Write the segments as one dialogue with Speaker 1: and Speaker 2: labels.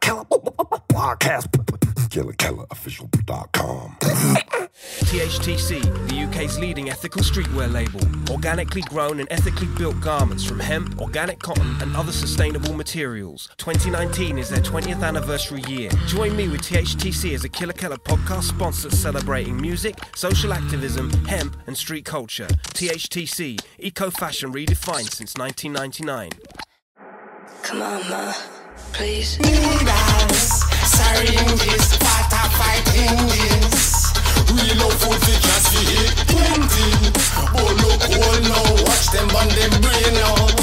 Speaker 1: Killa Kela podcast. KillerKellerOfficial.com.
Speaker 2: THTC, the UK's leading ethical streetwear label. Organically grown and ethically built garments from hemp, organic cotton, and other sustainable materials. 2019 is their 20th anniversary year. Join me with THTC as a Killa Kela podcast sponsor celebrating music, social activism, hemp, and street culture. THTC, eco fashion redefined since 1999.
Speaker 3: Come on, ma. Please.
Speaker 4: Syringes, water fighting this. We love food fi just fi hit plenty. Oh look, oh no, watch them burn them brain out.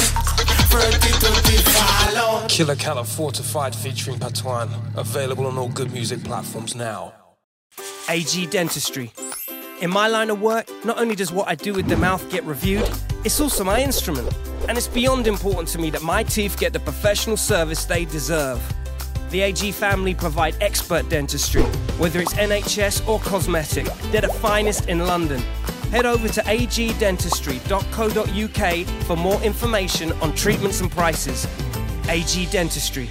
Speaker 4: Thirty to follow.
Speaker 2: Killa Kela Fortified featuring Patois. Available on all good music platforms now. AG Dentistry. In my line of work, not only does what I do with the mouth get reviewed, it's also my instrument. And it's beyond important to me that my teeth get the professional service they deserve. The AG family provide expert dentistry, whether it's NHS or cosmetic. They're the finest in London. Head over to agdentistry.co.uk for more information on treatments and prices. AG Dentistry.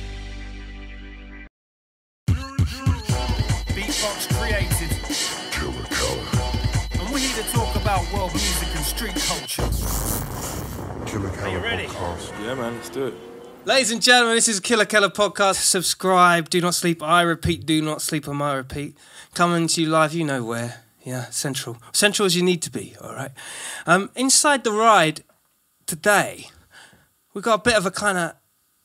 Speaker 5: Street culture.
Speaker 1: Killa Kela
Speaker 5: ready?
Speaker 1: podcast.
Speaker 6: Yeah, man, let's do it.
Speaker 2: Ladies and gentlemen, this is Killa Kela Podcast. Subscribe, do not sleep. I repeat, do not sleep on my repeat. Coming to you live, you know where. Yeah, central. Central as you need to be, all right? Um, inside the ride today, we've got a bit of a kind of,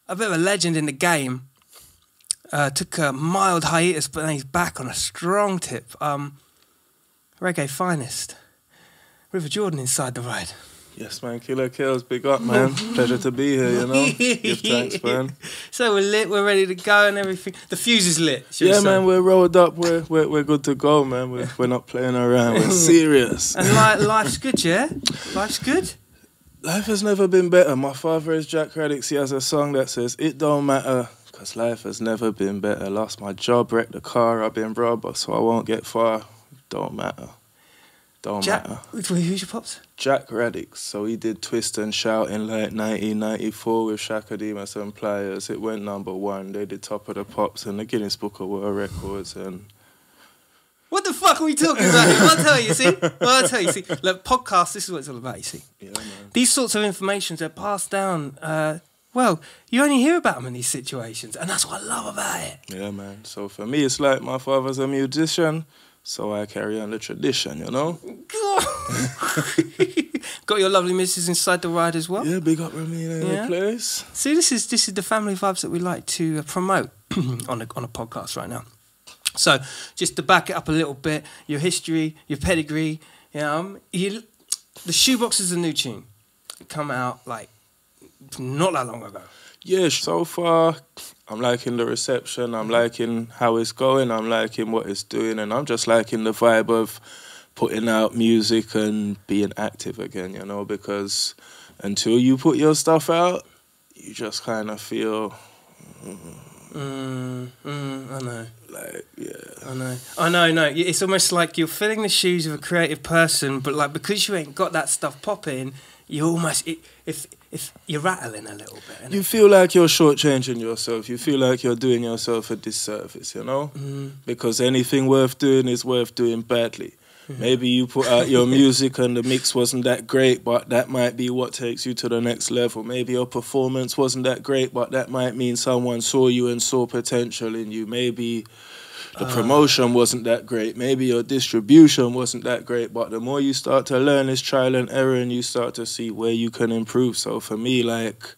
Speaker 2: a bit of a legend in the game. Uh, took a mild hiatus, but then he's back on a strong tip. Um, reggae finest. River Jordan inside the ride.
Speaker 6: Yes, man. Killer Kills, big up, man. Pleasure to be here, you know. Give thanks, man.
Speaker 2: So we're lit, we're ready to go and everything. The fuse is lit.
Speaker 6: Yeah, man, we're rolled up. We're, we're, we're good to go, man. We're, we're not playing around. We're serious.
Speaker 2: And li- life's good, yeah? Life's good?
Speaker 6: Life has never been better. My father is Jack Radics. He has a song that says, It don't matter, because life has never been better. Lost my job, wrecked the car, I've been robbed, so I won't get far. Don't matter. Don't
Speaker 2: Jack,
Speaker 6: matter.
Speaker 2: who's your pops?
Speaker 6: Jack Radics. So he did Twist and Shout in like 1994 with Chaka Demus and Pliers. It went number one. They did Top of the Pops and the Guinness Book of World Records. And
Speaker 2: What the fuck are we talking about? here? I'll tell you, see? Well, I'll tell you, see? Look, podcast, this is what it's all about, you see?
Speaker 6: yeah, man.
Speaker 2: These sorts of informations are passed down. Uh, well, you only hear about them in these situations, and that's what I love about it.
Speaker 6: Yeah, man. So for me, it's like my father's a musician, so I carry on the tradition, you know?
Speaker 2: Got your lovely missus inside the ride as well.
Speaker 6: Yeah, big up Ramina in
Speaker 2: Yeah.
Speaker 6: the place.
Speaker 2: See, this is this is the family vibes that we like to uh, promote on a on a podcast right now. So, just to back it up a little bit, your history, your pedigree, you know, um, you, the shoebox is a new tune. It come out like not that long ago.
Speaker 6: Yeah, so far, I'm liking the reception. I'm liking how it's going. I'm liking what it's doing. And I'm just liking the vibe of putting out music and being active again, you know, because until you put your stuff out, you just kind of feel
Speaker 2: Mm, mm, I know.
Speaker 6: like, yeah.
Speaker 2: I know. I know, no. It's almost like you're filling the shoes of a creative person, but like because you ain't got that stuff popping, you almost it, if if you're rattling a little bit.
Speaker 6: You feel like you're shortchanging yourself. You feel like you're doing yourself a disservice, you know? Mm. Because anything worth doing is worth doing badly. Mm-hmm. Maybe you put out your music and the mix wasn't that great, but that might be what takes you to the next level. Maybe your performance wasn't that great, but that might mean someone saw you and saw potential in you. Maybe the promotion wasn't that great. Maybe your distribution wasn't that great, but the more you start to learn is trial and error and you start to see where you can improve. So for me, like,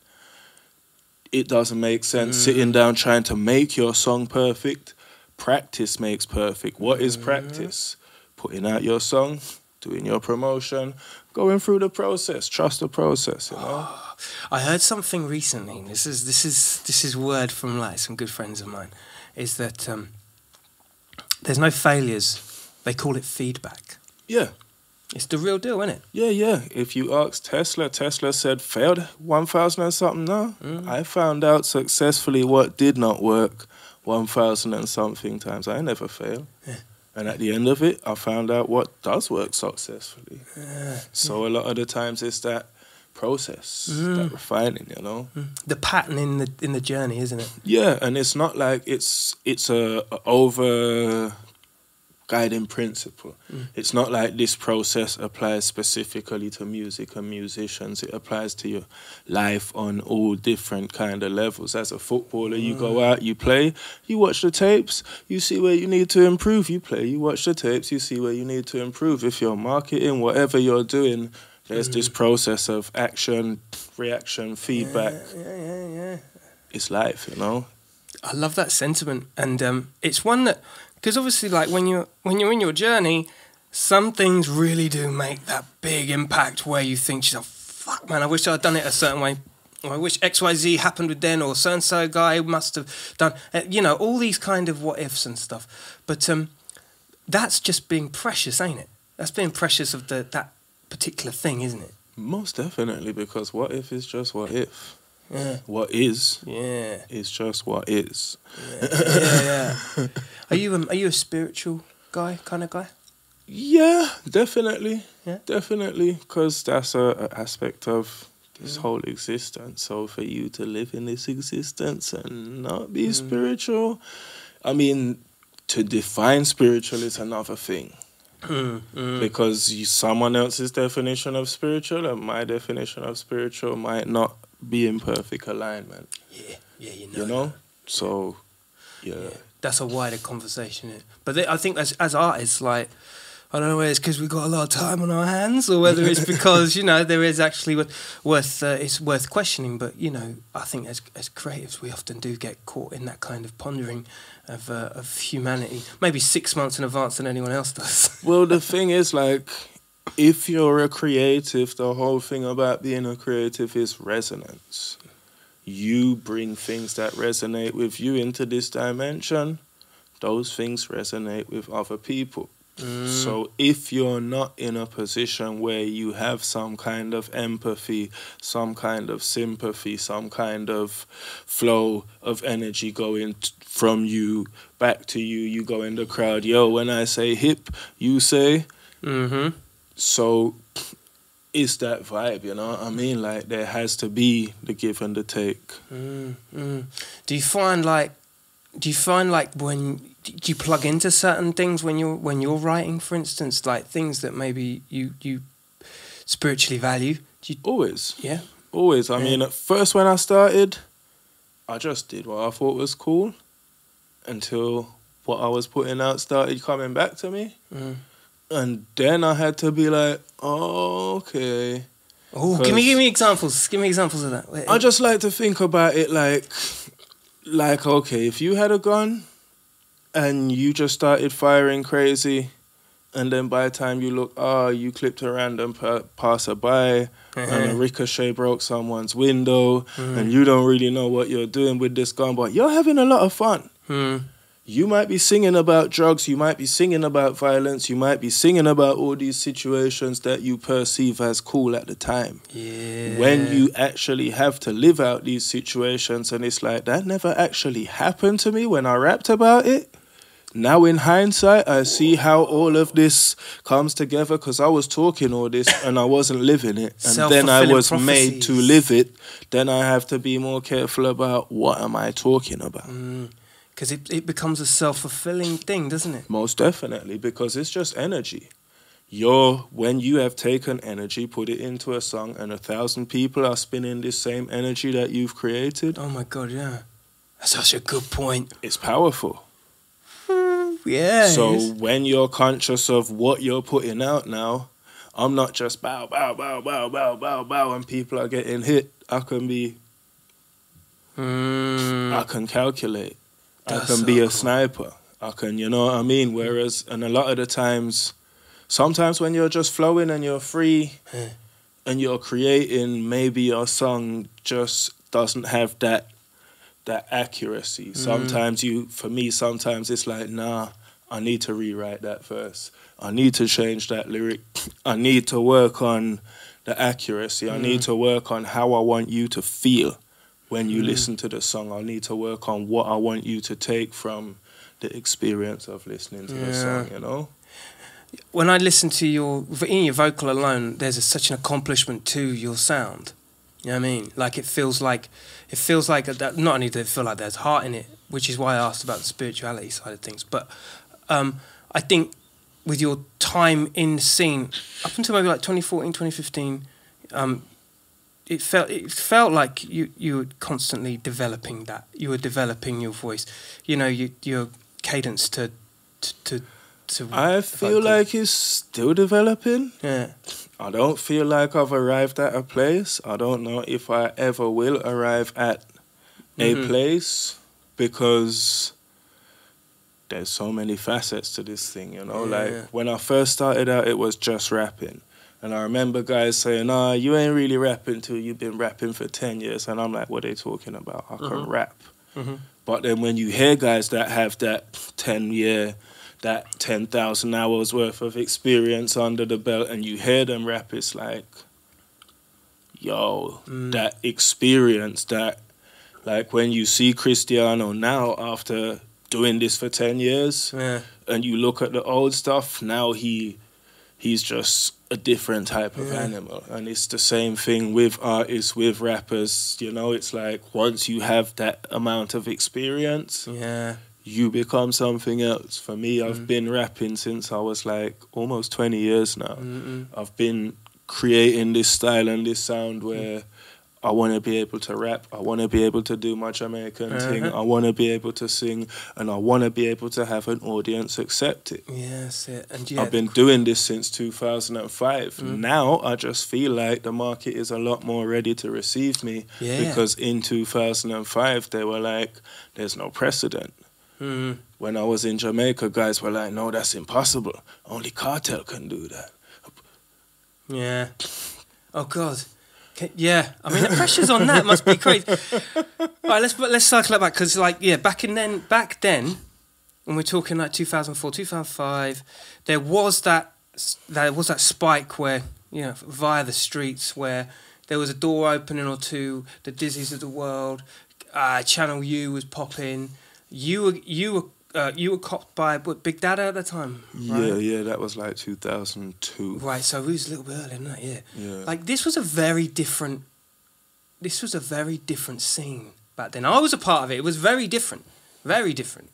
Speaker 6: it doesn't make sense sitting down trying to make your song perfect. Practice makes perfect. What is practice? Putting out your song, doing your promotion, going through the process. Trust the process, you know?
Speaker 2: I heard something recently. This is this is this is word from like some good friends of mine. Is that um, there's no failures. They call it feedback.
Speaker 6: Yeah.
Speaker 2: It's the real deal, isn't it?
Speaker 6: Yeah, yeah. If you ask Tesla, Tesla said failed 1,000 and something. No, mm. I found out successfully what did not work 1,000 and something times. I never fail. And at the end of it, I found out what does work successfully. So a lot of the times it's that process,
Speaker 2: Mm.
Speaker 6: that refining, you know. Mm.
Speaker 2: The pattern in the in the journey, isn't it?
Speaker 6: Yeah, and it's not like it's it's a, a over guiding principle. Mm. It's not like this process applies specifically to music and musicians. It applies to your life on all different kind of levels. As a footballer, you go mm. out, you play, you watch the tapes, you see where you need to improve. You play, you watch the tapes, you see where you need to improve. If you're marketing, whatever you're doing, there's this process of action, reaction, feedback.
Speaker 2: Yeah, yeah, yeah.
Speaker 6: It's life, you know.
Speaker 2: I love that sentiment, and um, it's one that because obviously, like when you're when you're in your journey, some things really do make that big impact where you think, "Oh fuck, man, I wish I'd done it a certain way." Or I wish X Y Z happened with then, or so and so guy must have done. Uh, you know, all these kind of what ifs and stuff. But um, that's just being precious, ain't it? That's being precious of the that particular thing, isn't it?
Speaker 6: Most definitely, because what if is just what if?
Speaker 2: Yeah,
Speaker 6: What is
Speaker 2: yeah,
Speaker 6: is just what is.
Speaker 2: yeah. yeah. Are you a, are you a spiritual guy, kind of guy?
Speaker 6: Yeah, definitely.
Speaker 2: Yeah.
Speaker 6: Definitely, because that's a, a aspect of this mm. whole existence. So for you to live in this existence and not be mm. spiritual, I mean, to define spiritual is another thing. Mm-hmm. Because you, someone else's definition of spiritual and my definition of spiritual might not be in perfect alignment.
Speaker 2: Yeah, yeah, you know.
Speaker 6: You know? So, yeah.
Speaker 2: That's a wider conversation. But they, I think as as artists, like I don't know whether it's because we've got a lot of time on our hands or whether it's because you know there is actually worth, uh, it's worth questioning. But you know, I think as as creatives, we often do get caught in that kind of pondering of uh, of humanity, maybe six months in advance than anyone else does.
Speaker 6: Well, the thing is, like, if you're a creative, the whole thing about being a creative is resonance. You bring things that resonate with you into this dimension, those things resonate with other people. So if you're not in a position where you have some kind of empathy, some kind of sympathy, some kind of flow of energy going t- from you back to you, you go in the crowd, yo, when I say hip, you say,
Speaker 2: mm-hmm.
Speaker 6: so it's that vibe, you know what I mean? Like there has to be the give and the take.
Speaker 2: Mm, mm. Do you find like, do you find like when do you plug into certain things when you're when you're writing, for instance, like things that maybe you you spiritually value? Do you,
Speaker 6: Always.
Speaker 2: yeah.
Speaker 6: Always. I
Speaker 2: Yeah.
Speaker 6: mean, at first when I started, I just did what I thought was cool until what I was putting out started coming back to me.
Speaker 2: Mm.
Speaker 6: And then I had to be like, oh, okay.
Speaker 2: Oh, give me give me examples. Give me examples of that. Wait,
Speaker 6: I just like to think about it like, like okay, if you had a gun and you just started firing crazy, and then by the time you look, ah, you clipped a random per- passerby, and a ricochet broke someone's window, and you don't really know what you're doing with this gun, but you're having a lot of fun.
Speaker 2: Hmm.
Speaker 6: You might be singing about drugs, you might be singing about violence, you might be singing about all these situations that you perceive as cool at the time
Speaker 2: Yeah.
Speaker 6: when you actually have to live out these situations and it's like that never actually happened to me when I rapped about it. Now in hindsight, I see how all of this comes together because I was talking all this and I wasn't living it, and then I was made to live it. Then I have to be more careful about what am I talking about. Mm.
Speaker 2: Because it, it becomes a self fulfilling thing, doesn't it?
Speaker 6: Most definitely, because it's just energy. You're when you have taken energy, put it into a song, and a thousand people are spinning this same energy that you've created.
Speaker 2: Oh my god, yeah. That's such a good point.
Speaker 6: It's powerful.
Speaker 2: Yeah.
Speaker 6: so when you're conscious of what you're putting out now, I'm not just bow, bow, bow, bow, bow, bow, bow, and people are getting hit. I can be,
Speaker 2: Mm,
Speaker 6: I can calculate. I can
Speaker 2: so
Speaker 6: be a
Speaker 2: cool.
Speaker 6: sniper. I can, you know what I mean? Whereas, and a lot of the times, sometimes when you're just flowing and you're free and you're creating, maybe your song just doesn't have that that accuracy.
Speaker 2: Mm.
Speaker 6: Sometimes you, for me, sometimes it's like, nah, I need to rewrite that verse. I need to change that lyric. I need to work on the accuracy. I
Speaker 2: Mm.
Speaker 6: need to work on how I want you to feel when
Speaker 2: Mm.
Speaker 6: you listen to the song. I need to work on what I want you to take from the experience of listening to the song, you know?
Speaker 2: when I listen to your in your vocal alone, there's a, such an accomplishment to your sound. You know what I mean? Like it feels like it feels like that. Not only does it feel like there's heart in it, which is why I asked about the spirituality side of things, but um, I think with your time in the scene up until maybe like 2014, 2015, um, it felt it felt like you you were constantly developing that. You were developing your voice. You know, you, your cadence to to to. to
Speaker 6: I feel like it's still developing.
Speaker 2: yeah.
Speaker 6: I don't feel like I've arrived at a place. I don't know if I ever will arrive at a
Speaker 2: Mhm.
Speaker 6: place because there's so many facets to this thing, you know.
Speaker 2: Yeah.
Speaker 6: Like when I first started out, it was just rapping. And I remember guys saying, "Ah, you ain't really rapping till you've been rapping for ten years." And I'm like, "What are they talking about? I can
Speaker 2: Mhm.
Speaker 6: rap."
Speaker 2: Mhm.
Speaker 6: But then when you hear guys that have that ten year, that ten thousand hours worth of experience under the belt, and you hear them rap, it's like, yo,
Speaker 2: Mm.
Speaker 6: that experience, that like when you see Cristiano now after doing this for ten years,
Speaker 2: Yeah.
Speaker 6: and you look at the old stuff, now he he's just a different type of
Speaker 2: Yeah.
Speaker 6: animal. And it's the same thing with artists, with rappers, you know, it's like once you have that amount of experience,
Speaker 2: Yeah.
Speaker 6: you become something else. For me, I've
Speaker 2: Mm.
Speaker 6: been rapping since I was like almost 20 years now.
Speaker 2: Mm-mm.
Speaker 6: I've been creating this style and this sound where I want to be able to rap. I want to be able to do my Jamaican thing.
Speaker 2: Uh-huh.
Speaker 6: I want to be able to sing, and I want to be able to have an audience accept it.
Speaker 2: Yeah, it. And yeah,
Speaker 6: I've been doing this since 2005.
Speaker 2: Mm.
Speaker 6: Now I just feel like the market is a lot more ready to receive me
Speaker 2: Yeah.
Speaker 6: because in 2005 they were like, "There's no precedent."
Speaker 2: Mm.
Speaker 6: When I was in Jamaica, guys were like, "No, that's impossible. Only cartel can do that."
Speaker 2: Yeah. Oh God. Yeah, I mean the pressures on that must be crazy. All right, let's but let's cycle it back because like yeah, back in then, back then, when we're talking like 2004, 2005, there was that there was that spike where you know via the streets where there was a door opening or two, the Dizzies of the world, uh, Channel U was popping. You were you were uh, you were copped by what, Big Dada at the time, right?
Speaker 6: Yeah, yeah, that was like 2002.
Speaker 2: Right, so it was a little bit earlier than that, yeah.
Speaker 6: Yeah.
Speaker 2: Like this was a very different. This was a very different scene back then. I was a part of it. It was very different, very different.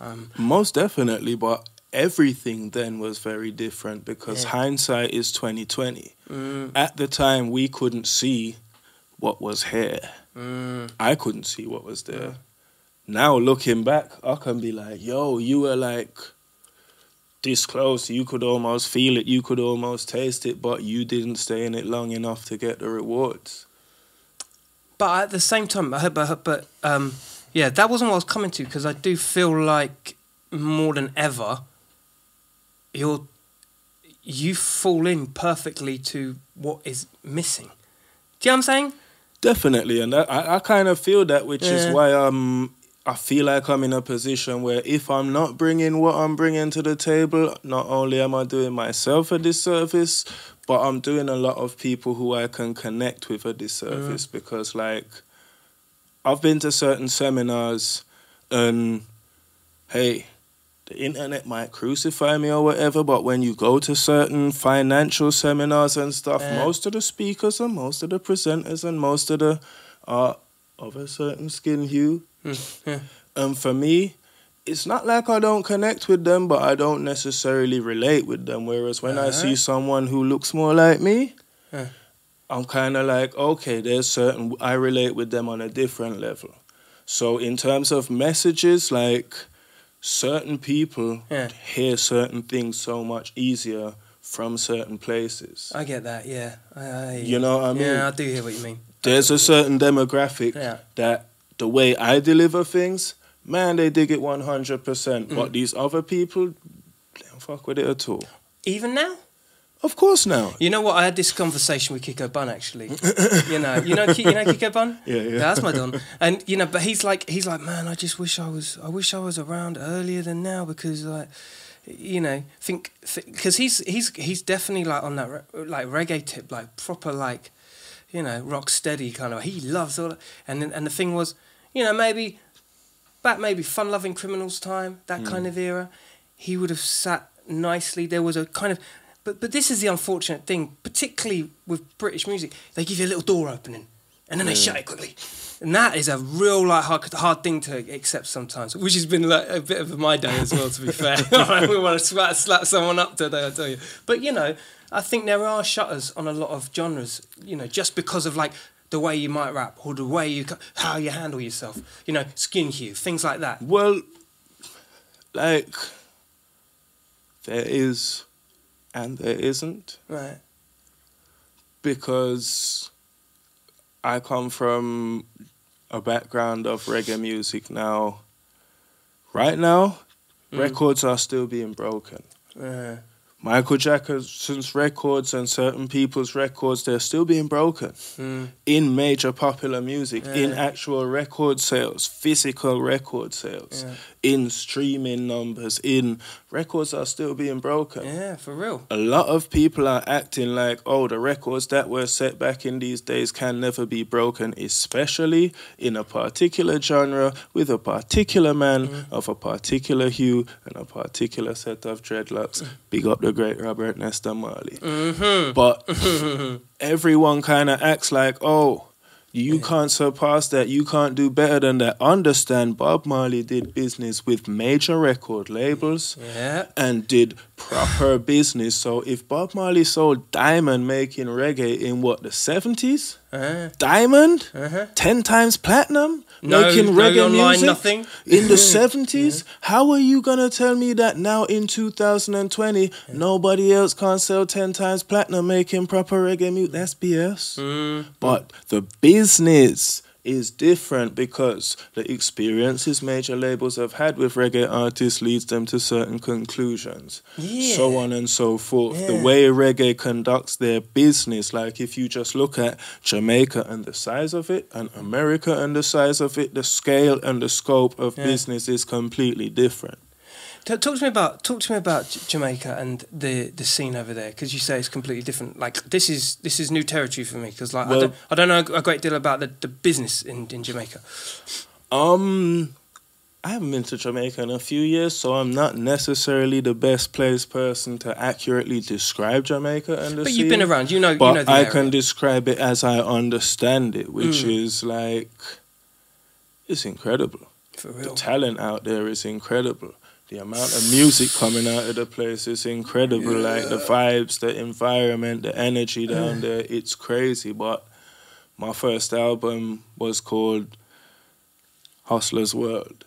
Speaker 2: Um,
Speaker 6: Most definitely, but everything then was very different because
Speaker 2: Yeah.
Speaker 6: hindsight is 2020.
Speaker 2: mm,
Speaker 6: At the time, we couldn't see what was here.
Speaker 2: mm,
Speaker 6: I couldn't see what was there. Now looking back, I can be like, yo, you were like this close. You could almost feel it. You could almost taste it, but you didn't stay in it long enough to get the rewards.
Speaker 2: but at the same time, I hope, but, but um, yeah, that wasn't what I was coming to because I do feel like more than ever, you're you fall in perfectly to what is missing. Do you know what I'm saying?
Speaker 6: Definitely, and I, I kind of feel that, which
Speaker 2: Yeah.
Speaker 6: is why um I feel like I'm in a position where if I'm not bringing what I'm bringing to the table, not only am I doing myself a disservice, but I'm doing a lot of people who I can connect with a disservice because, like, I've been to certain seminars, and hey. The internet might crucify me or whatever, but when you go to certain financial seminars and stuff,
Speaker 2: Yeah.
Speaker 6: most of the speakers and most of the presenters and most of the are of a certain skin hue.
Speaker 2: Mm, yeah.
Speaker 6: And for me, it's not like I don't connect with them, but I don't necessarily relate with them. Whereas when I see
Speaker 2: Uh-huh.
Speaker 6: someone who looks more like me,
Speaker 2: Yeah.
Speaker 6: I'm kind of like, okay, there's certain, I relate with them on a different level. So in terms of messages, like certain people
Speaker 2: Yeah.
Speaker 6: hear certain things so much easier from certain places.
Speaker 2: I get that. Yeah, I, I,
Speaker 6: You know what I mean?
Speaker 2: Yeah, I do hear what you mean.
Speaker 6: There's a certain demographic
Speaker 2: Yeah.
Speaker 6: that the way I deliver things, man, they dig it 100%.
Speaker 2: Mm.
Speaker 6: But these other people, they don't fuck with it at all.
Speaker 2: Even now.
Speaker 6: Of course now.
Speaker 2: You know what? I had this conversation with Kiko Bun actually. you know, you know, you know Kiko Bun.
Speaker 6: Yeah, yeah.
Speaker 2: That's my don. And you know, but he's like, he's like, man, I just wish I was, I wish I was around earlier than now because like, you know, think because he's he's he's definitely like on that re- like reggae tip, like proper like, you know, rock steady kind of. He loves all, that. and then, and the thing was, you know, maybe back maybe fun loving criminals time that kind hmm. of era, he would have sat nicely. There was a kind of, but but this is the unfortunate thing, particularly with British music. They give you a little door opening, and then they shut it quickly. And that is a real like hard, hard thing to accept sometimes, which has been like a bit of my day as well. To be fair, we want to slap, slap someone up today, I tell you. But you know, I think there are shutters on a lot of genres. You know, just because of like the way you might rap or the way you how you handle yourself. You know, skin hue, things like that.
Speaker 6: Well, like there is and there isn't
Speaker 2: Right.
Speaker 6: because I come from a background of reggae music now. Right now, records are still being broken.
Speaker 2: Uh,
Speaker 6: Michael Jackson's records and certain people's records, they're still being broken
Speaker 2: mm,
Speaker 6: in major popular music, in actual record sales, physical record sales,
Speaker 2: Yeah.
Speaker 6: in streaming numbers, in records are still being broken.
Speaker 2: yeah, for real.
Speaker 6: A lot of people are acting like, oh, the records that were set back in these days can never be broken, especially in a particular genre with a particular man
Speaker 2: Mm.
Speaker 6: of a particular hue and a particular set of dreadlocks.
Speaker 2: Mm.
Speaker 6: Big up the great Robert Nesta Marley.
Speaker 2: Mm-hmm.
Speaker 6: But everyone kind of acts like, oh, you can't surpass that. You can't do better than that. Understand, Bob Marley did business with major record labels
Speaker 2: Yeah.
Speaker 6: and did proper business. So if Bob Marley sold Diamond making reggae in what, the 70s?
Speaker 2: Uh,
Speaker 6: Diamond?
Speaker 2: uh-huh.
Speaker 6: 10 times platinum?
Speaker 2: No,
Speaker 6: making
Speaker 2: no
Speaker 6: reggae
Speaker 2: online,
Speaker 6: music?
Speaker 2: nothing.
Speaker 6: In the 70s? How are you to tell me that now in 2020 nobody else can't sell 10 times platinum making proper reggae music? That's BS.
Speaker 2: Mm.
Speaker 6: But the business is different because the experiences major labels have had with reggae artists leads them to certain conclusions.
Speaker 2: Yeah.
Speaker 6: So on and so forth.
Speaker 2: Yeah.
Speaker 6: The way reggae conducts their business, like if you just look at Jamaica and the size of it, and America and the size of it, the scale and the scope of
Speaker 2: Yeah.
Speaker 6: business is completely different.
Speaker 2: T- Talk to me about talk to me about J- Jamaica and the, the scene over there because you say it's completely different. Like this is this is new territory for me because like I, don't, I don't know a great deal about the, the business in, in Jamaica.
Speaker 6: Um, I haven't been to Jamaica in a few years, so I'm not necessarily the best placed person to accurately describe Jamaica and the
Speaker 2: But
Speaker 6: scene.
Speaker 2: you've been around, you know.
Speaker 6: But
Speaker 2: you know the
Speaker 6: I
Speaker 2: area.
Speaker 6: can describe it as I understand it, which
Speaker 2: Mm.
Speaker 6: is like it's incredible.
Speaker 2: for
Speaker 6: The talent out there is incredible. The amount of music coming out of the place is incredible. Like the vibes, the environment, the energy down there, it's crazy. But my first album was called Hustler's World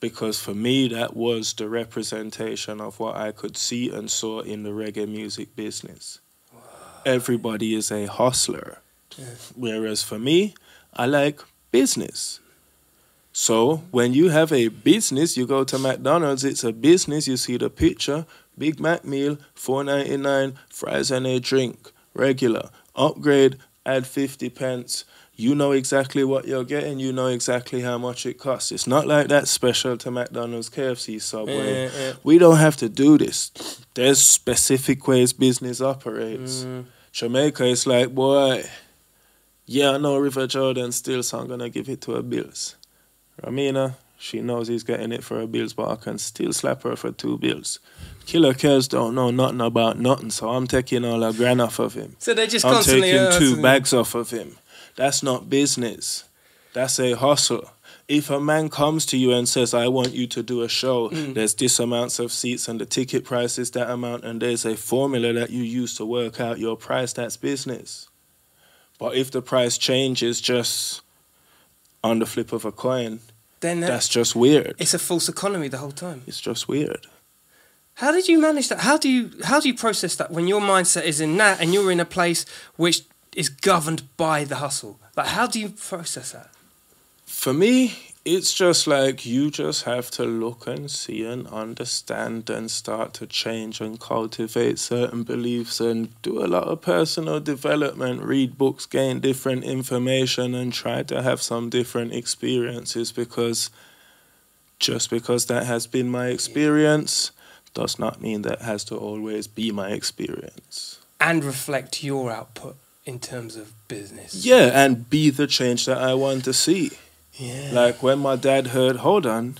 Speaker 6: because for me that was the representation of what I could see and saw in the reggae music business. Everybody is a hustler. Whereas for me, I like business. So when you have a business, you go to McDonald's, it's a business, you see the picture, Big Mac meal, four ninety nine, fries and a drink, regular. Upgrade, add fifty pence. You know exactly what you're getting, you know exactly how much it costs. It's not like that special to McDonald's, KFC, Subway.
Speaker 2: Yeah, yeah.
Speaker 6: We don't have to do this. There's specific ways business operates.
Speaker 2: Mm.
Speaker 6: Jamaica is like, boy, yeah, I know River Jordan still, so I'm gonna give it to her bills. Ramina, she knows he's getting it for her bills, but I can still slap her for two bills. Killer Kells don't know nothing about nothing, so I'm taking all a grand off of him.
Speaker 2: So they're just
Speaker 6: I'm
Speaker 2: constantly
Speaker 6: taking
Speaker 2: uh,
Speaker 6: two bags off of him. That's not business. That's a hustle. If a man comes to you and says, I want you to do a show,
Speaker 2: Mm.
Speaker 6: there's this amounts of seats and the ticket price is that amount, and there's a formula that you use to work out your price, that's business. But if the price changes just on the flip of a coin,
Speaker 2: Then that,
Speaker 6: that's just weird.
Speaker 2: it's a false economy the whole time.
Speaker 6: It's just weird.
Speaker 2: How did you manage that? How do you how do you process that when your mindset is in that and you're in a place which is governed by the hustle? Like how do you process that?
Speaker 6: For me, it's just like you just have to look and see and understand and start to change and cultivate certain beliefs and do a lot of personal development, read books, gain different information, and try to have some different experiences because just because that has been my experience does not mean that has to always be my experience.
Speaker 2: And reflect your output in terms of business.
Speaker 6: Yeah, and be the change that I want to see.
Speaker 2: Yeah.
Speaker 6: Like when my dad heard, hold on,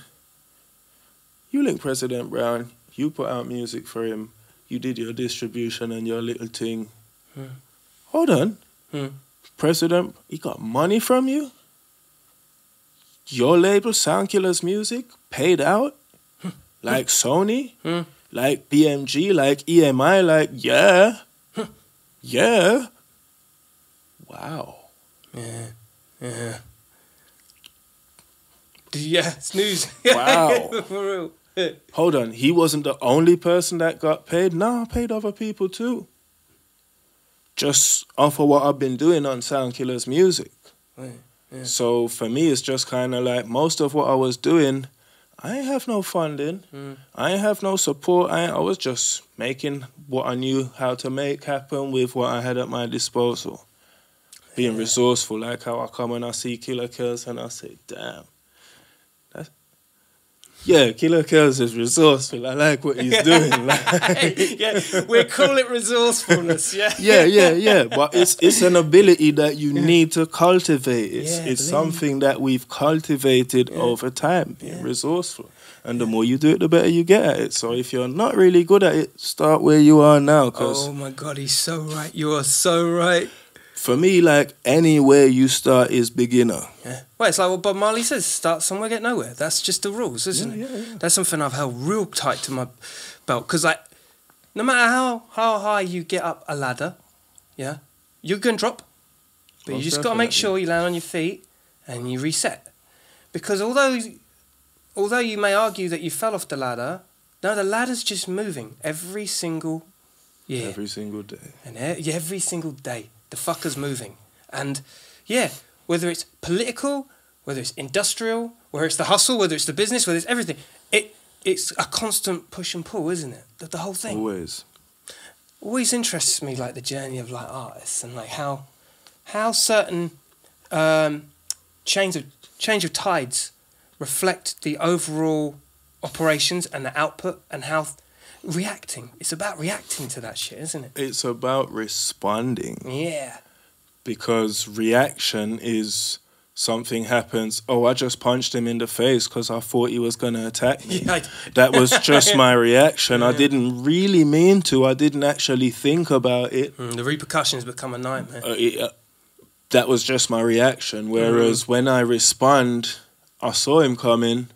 Speaker 6: you link President Brown, You put out music for him. You did your distribution and your little thing. Hold on.
Speaker 2: Hmm.
Speaker 6: President, he got money from you? Your label, Soundkillers Music, paid out? like Sony?
Speaker 2: Hmm.
Speaker 6: Like BMG? Like EMI? Like, yeah. yeah. Wow.
Speaker 2: Yeah, yeah. Yeah, snooze.
Speaker 6: Wow.
Speaker 2: For real.
Speaker 6: Hold on, he wasn't the only person that got paid. No, I paid other people too. Just off of what I've been doing on Soundkillers Music.
Speaker 2: Right, yeah.
Speaker 6: So for me, it's just kind of like most of what I was doing, I ain't have no funding.
Speaker 2: Mm.
Speaker 6: I ain't have no support. I, I was just making what I knew how to make happen with what I had at my disposal. Being resourceful, like how I come and I see Killer Kills and I say, damn. Yeah, Killer Kills is resourceful. I like what he's doing. Like,
Speaker 2: yeah, we call it resourcefulness. Yeah.
Speaker 6: yeah, yeah, yeah. But it's it's an ability that you need to cultivate. It's
Speaker 2: Yeah,
Speaker 6: it's something that we've cultivated over time, being resourceful. And the more you do it, the better you get at it. So if you're not really good at it, start where you are now. Because
Speaker 2: Oh my God, he's so right. You are so right.
Speaker 6: For me, like anywhere you start is beginner.
Speaker 2: Yeah. Well, it's like what Bob Marley says: start somewhere, get nowhere. That's just the rules, isn't
Speaker 6: Yeah,
Speaker 2: it?
Speaker 6: yeah, yeah.
Speaker 2: That's something I've held real tight to my belt because, like, no matter how how high you get up a ladder, yeah, you're gonna drop, but you just got to make sure you land on your feet and you reset. Because although although you may argue that you fell off the ladder, no, the ladder's just moving every single year.
Speaker 6: Every single day.
Speaker 2: And every single day, the fucker's moving. And yeah, whether it's political, whether it's industrial, whether it's the hustle, whether it's the business, whether it's everything, it it's a constant push and pull, isn't it? The, the whole thing
Speaker 6: Always.
Speaker 2: always interests me, like the journey of like artists and like how how certain um, change of change of tides reflect the overall operations and the output and how reacting. It's about reacting to that shit, isn't it?
Speaker 6: It's about responding.
Speaker 2: Yeah.
Speaker 6: because reaction is something happens. Oh, I just punched him in the face because I thought he was going to attack me.
Speaker 2: Yeah,
Speaker 6: That was just my reaction. I didn't really mean to. I didn't actually think about it.
Speaker 2: Mm, the repercussions become a nightmare.
Speaker 6: Uh, it uh, that was just my reaction. Whereas when I respond, I saw him coming.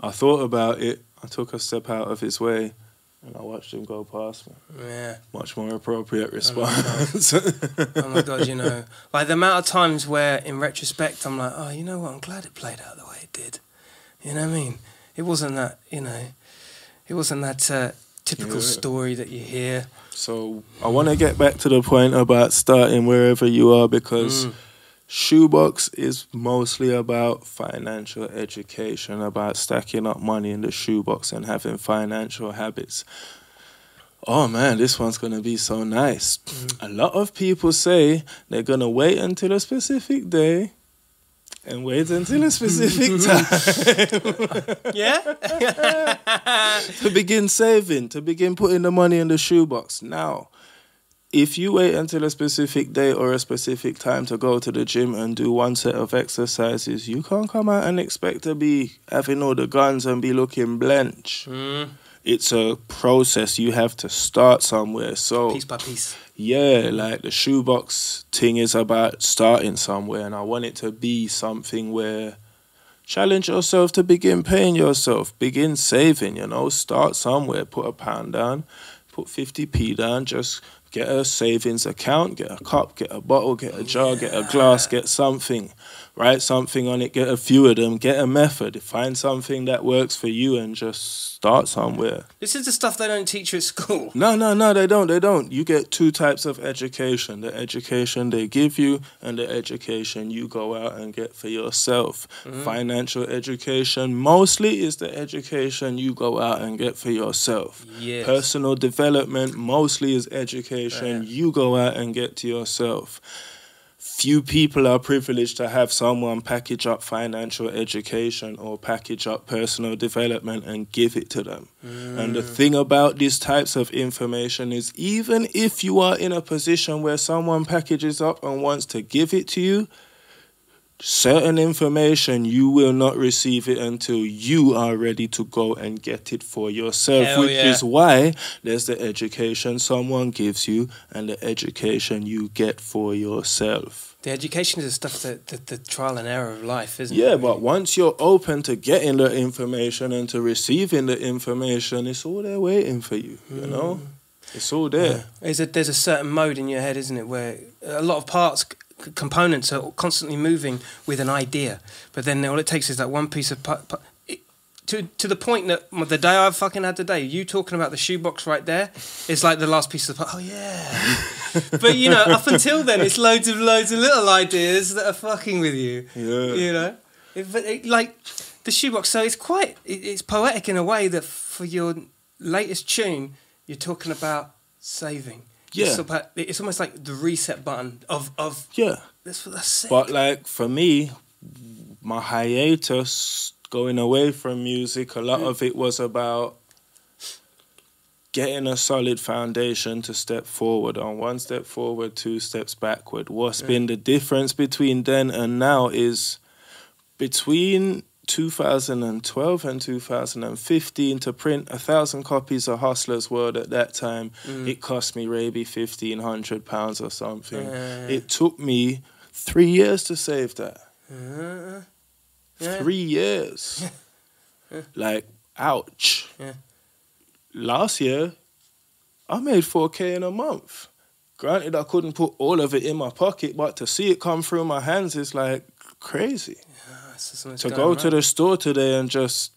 Speaker 6: I thought about it. I took a step out of his way, and I watched him go past me.
Speaker 2: Yeah.
Speaker 6: Much more appropriate response.
Speaker 2: Oh my god, you know, like the amount of times where, in retrospect, I'm like, oh, you know what? I'm glad it played out the way it did. You know what I mean? It wasn't that, you know, it wasn't that uh, typical
Speaker 6: Yeah.
Speaker 2: story that you hear.
Speaker 6: So I want to get back to the point about starting wherever you are because Shoebox is mostly about financial education, about stacking up money in the shoebox and having financial habits. Oh man, this one's going to be so nice. Mm. A lot of people say they're going to wait until a specific day and wait until a specific time
Speaker 2: Yeah.
Speaker 6: to begin saving, to begin putting the money in the shoebox. Now, if you wait until a specific day or a specific time to go to the gym and do one set of exercises, you can't come out and expect to be having all the guns and be looking blench.
Speaker 2: Mm,
Speaker 6: It's a process. You have to start somewhere. So
Speaker 2: piece by piece.
Speaker 6: yeah, like the shoebox thing is about starting somewhere, and I want it to be something where challenge yourself to begin paying yourself, begin saving, you know, start somewhere, put a pound down, put 50p down, just get a savings account, get a cup, get a bottle, get a jar, get a glass, get something, write something on it, get a few of them, get a method, find something that works for you, and just start somewhere.
Speaker 2: This is the stuff they don't teach you at school.
Speaker 6: No, no, no, they don't. They don't. You get two types of education the education they give you, and the education you go out and get for yourself. Mm-hmm. Financial education mostly is the education you go out and get for yourself.
Speaker 2: Yes.
Speaker 6: Personal development mostly is education you go out and get to yourself. Few people are privileged to have someone package up financial education or package up personal development and give it to them. And the mm. thing about these types of information is even if you are in a position where someone packages up and wants to give it to you, certain information you will not receive it until you are ready to go and get it for yourself
Speaker 2: Hell
Speaker 6: which
Speaker 2: yeah.
Speaker 6: is why there's the education someone gives you and the education you get for yourself.
Speaker 2: The education is the stuff that the, the trial and error of life, isn't
Speaker 6: yeah
Speaker 2: it?
Speaker 6: but once you're open to getting the information and to receiving the information it's all there waiting for you you hmm. know? It's all there.
Speaker 2: There's a there's a certain mode in your head, isn't it, where a lot of parts, components are constantly moving with an idea, but then all it takes is that one piece of pu- pu- it, to to the point that the day I fucking had today, you talking about the shoebox right there, is like the last piece of the pu- oh yeah, but you know up until then it's loads of loads of little ideas that are fucking with you,
Speaker 6: Yeah.
Speaker 2: you know, It- but it, like the shoebox. So it's quite it, it's poetic in a way that for your latest tune, you're talking about saving.
Speaker 6: Yeah.
Speaker 2: It's, about, it's almost like the reset button of of
Speaker 6: yeah
Speaker 2: that's that's sick.
Speaker 6: But like for me, my hiatus going away from music, a lot mm. of it was about getting a solid foundation to step forward on. One step forward, two steps backward. What's been the difference between then and now is between 2012 and 2015 to print a thousand copies of Hustler's World at that time, it cost me maybe 1500 pounds or something.
Speaker 2: Yeah.
Speaker 6: It took me three years to save that.
Speaker 2: Uh, yeah.
Speaker 6: Three years. Like, ouch.
Speaker 2: Yeah.
Speaker 6: Last year, I made 4K in a month. Granted, I couldn't put all of it in my pocket, but to see it come through my hands is like crazy.
Speaker 2: That's
Speaker 6: to go to the store today and just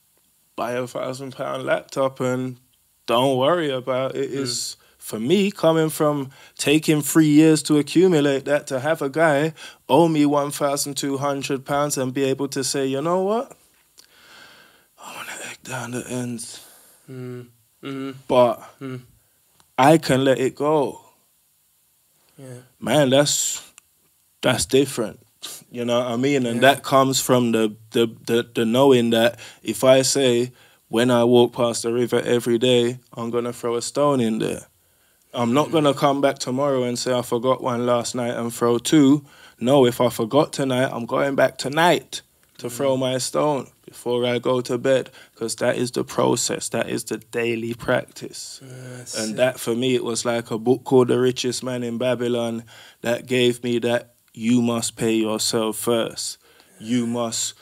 Speaker 6: buy a thousand pound laptop and don't worry about it
Speaker 2: Mm.
Speaker 6: is for me coming from taking three years to accumulate that to have a guy owe me one thousand two hundred pounds and be able to say, you know what, I want to egg down the ends,
Speaker 2: Mm, mm,
Speaker 6: but
Speaker 2: Mm.
Speaker 6: I can let it go.
Speaker 2: yeah.
Speaker 6: man, that's that's different. You know what I mean? And
Speaker 2: Yeah.
Speaker 6: that comes from the, the the the knowing that if I say when I walk past the river every day, I'm gonna throw a stone in there. I'm not gonna come back tomorrow and say I forgot one last night and throw two. No, if I forgot tonight, I'm going back tonight to throw mm-hmm. my stone before I go to bed because that is the process. That is the daily practice.
Speaker 2: That's
Speaker 6: And
Speaker 2: it.
Speaker 6: that for me, it was like a book called The Richest Man in Babylon that gave me that you must pay yourself first. You must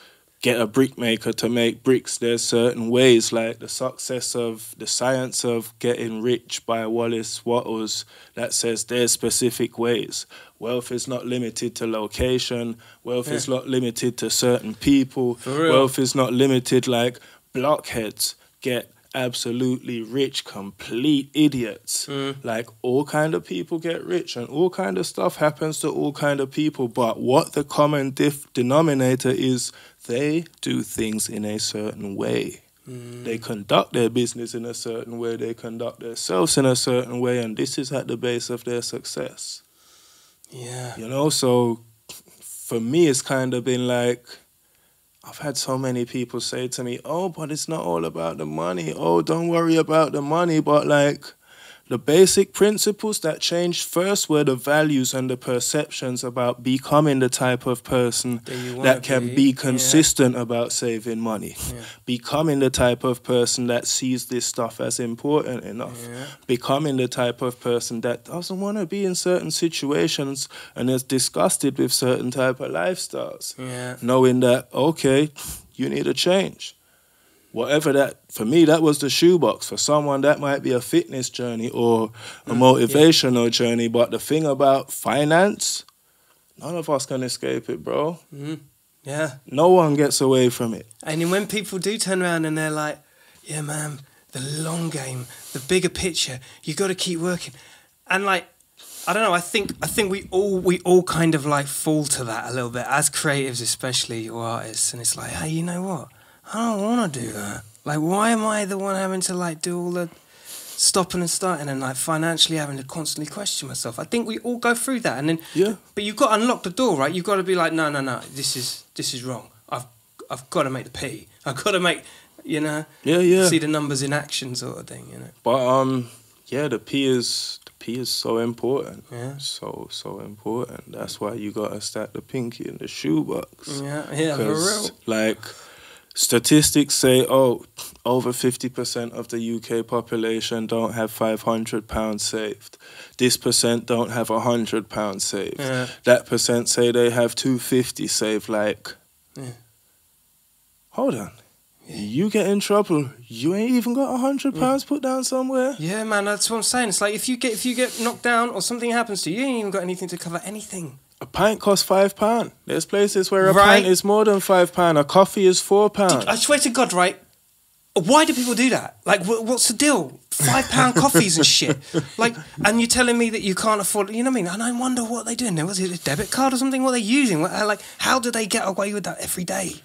Speaker 6: get a brickmaker to make bricks. There's certain ways, like the success of the science of getting rich by Wallace Wattles, that says there's specific ways. Wealth is not limited to location. Wealth is not limited to certain people. Wealth is not limited like blockheads get absolutely rich, complete idiots. Hmm. Like all kind of people get rich and all kind of stuff happens to all kind of people. But what the common dif- denominator is they do things in a certain way. Hmm. They conduct their business in a certain way. They conduct themselves in a certain way, and this is at the base of their success.
Speaker 2: yeah.
Speaker 6: You know, so for me, it's kind of been like I've had so many people say to me, "Oh, but it's not all about the money. Oh, don't worry about the money." But like the basic principles that changed first were the values and the perceptions about becoming the type of person
Speaker 2: That
Speaker 6: that can
Speaker 2: be,
Speaker 6: be
Speaker 2: yeah.
Speaker 6: consistent about saving money. Becoming the type of person that sees this stuff as important enough.
Speaker 2: Yeah.
Speaker 6: Becoming the type of person that doesn't want to be in certain situations and is disgusted with certain type of lifestyles
Speaker 2: Yeah.
Speaker 6: knowing that okay, you need a change. Whatever that for me, that was the shoebox. For someone, that might be a fitness journey or a mm, motivational journey. But the thing about finance, none of us can escape it, bro.
Speaker 2: Mm, yeah.
Speaker 6: No one gets away from it.
Speaker 2: And then when people do turn around and they're like, yeah, man, the long game, the bigger picture, you got to keep working. And like, I don't know. I think I think we all we all kind of like fall to that a little bit as creatives, especially or artists. And it's like, hey, you know what? I don't want to do that. Like, why am I the one having to like do all the stopping and starting and like financially having to constantly question myself? I think we all go through that, and then
Speaker 6: Yeah.
Speaker 2: But you've got to unlock the door, right? You've got to be like, no, no, no. This is this is wrong. I've I've got to make the P. I've got to make, you know,
Speaker 6: Yeah, yeah.
Speaker 2: see the numbers in action, sort of thing. You know.
Speaker 6: But um, yeah, the P is the P is so important.
Speaker 2: Yeah.
Speaker 6: So so important. That's why you gotta stack the pinky in the shoebox.
Speaker 2: Yeah, yeah, for real.
Speaker 6: Like statistics say, oh, over fifty percent of the UK population don't have five hundred pounds saved. This percent don't have hundred pounds saved.
Speaker 2: Yeah.
Speaker 6: That percent say they have two fifty saved. Like,
Speaker 2: Yeah.
Speaker 6: hold on. You get in trouble. You ain't even got a hundred mm. pounds put down somewhere.
Speaker 2: Yeah, man, that's what I'm saying. It's like if you get if you get knocked down or something happens to you, you ain't even got anything to cover anything.
Speaker 6: A pint costs five pound. There's places where a
Speaker 2: Right.
Speaker 6: pint is more than five pound. A coffee is four pound.
Speaker 2: I swear to God, right? Why do people do that? Like, what's the deal? Five pound coffees and shit. Like, and you're telling me that you can't afford. You know what I mean? And I wonder what they're doing. Was it a debit card or something? What are they using? Like, how do they get away with that every day?